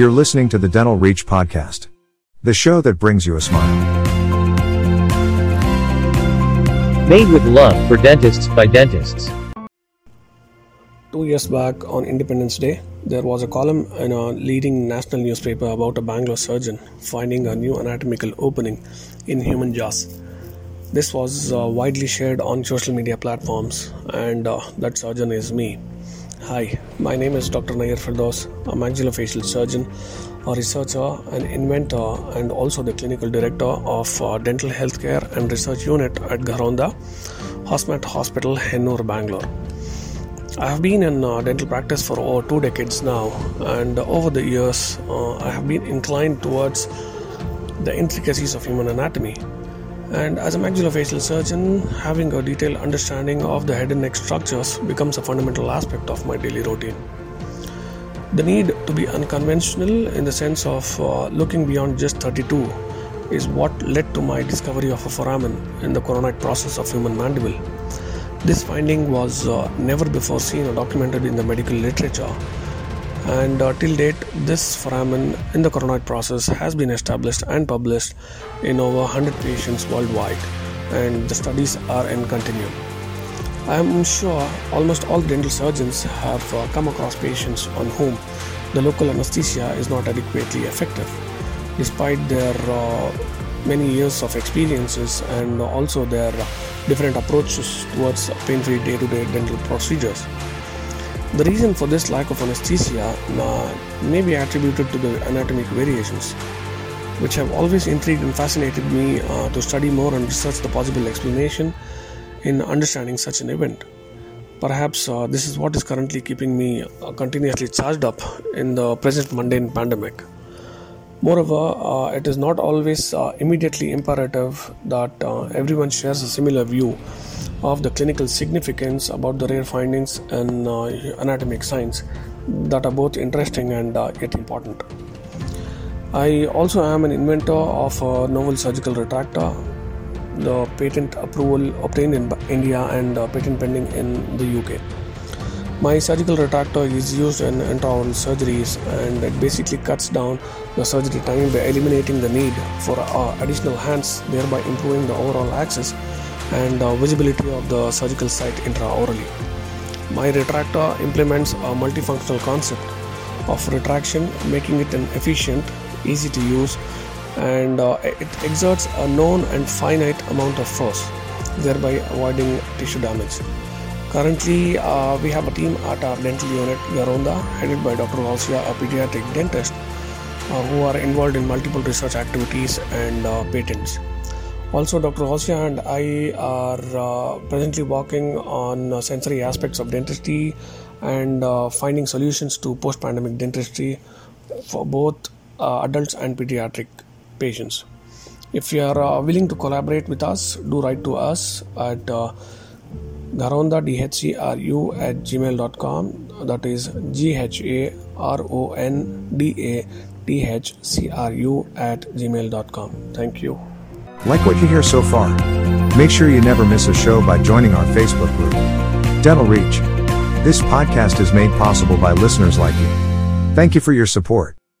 You're listening to the Dental Reach podcast, the show that brings you a smile. Made with love for dentists by dentists. Two years back on Independence Day, there was a column in a leading national newspaper about a Bangalore surgeon finding a new anatomical opening in human jaws. This was uh, widely shared on social media platforms, and uh, that surgeon is me. Hi, my name is Dr. Nyer Firdoose, a maxillofacial surgeon, a researcher, an inventor, and also the clinical director of uh, Dental Healthcare and Research Unit at Gharonda, Hosmat Hospital, Hennur, Bangalore. I have been in uh, dental practice for over two decades now, and over the years, uh, I have been inclined towards the intricacies of human anatomy and as a maxillofacial surgeon, having a detailed understanding of the head and neck structures becomes a fundamental aspect of my daily routine. The need to be unconventional in the sense of uh, looking beyond just 32 is what led to my discovery of a foramen in the coronoid process of human mandible. This finding was uh, never before seen or documented in the medical literature and uh, till date this foramen in the coronoid process has been established and published in over 100 patients worldwide and the studies are in continuum. I am sure almost all dental surgeons have uh, come across patients on whom the local anesthesia is not adequately effective despite their uh, many years of experiences and also their different approaches towards pain-free day-to-day dental procedures the reason for this lack of anesthesia uh, may be attributed to the anatomic variations, which have always intrigued and fascinated me uh, to study more and research the possible explanation in understanding such an event. Perhaps uh, this is what is currently keeping me uh, continuously charged up in the present mundane pandemic. Moreover, uh, it is not always uh, immediately imperative that everyone shares a similar view of the clinical significance about the rare findings in uh, anatomic science that are both interesting and uh, yet important. I also am an inventor of a novel surgical retractor. The patent approval obtained in India and uh, patent pending in the UK. My surgical retractor is used in intraoral surgeries and it basically cuts down the surgery time by eliminating the need for uh, additional hands, thereby improving the overall access and visibility of the surgical site intraorally. My retractor implements a multifunctional concept of retraction, making it an efficient, easy to use, and uh, it exerts a known and finite amount of force, thereby avoiding tissue damage. Currently, uh, we have a team at our dental unit, Gharonda, headed by Dr. Valsia, a pediatric dentist, uh, who are involved in multiple research activities and uh, patents. Also, Dr. Hosia and I are uh, presently working on uh, sensory aspects of dentistry and uh, finding solutions to post pandemic dentistry for both uh, adults and pediatric patients. If you are uh, willing to collaborate with us, do write to us at uh, gharondadhcru at gmail.com. That is G H A R O N D A T H C R U at gmail.com. Thank you. Like what you hear so far? Make sure you never miss a show by joining our Facebook group, Dental Reach. This podcast is made possible by listeners like you. Thank you for your support.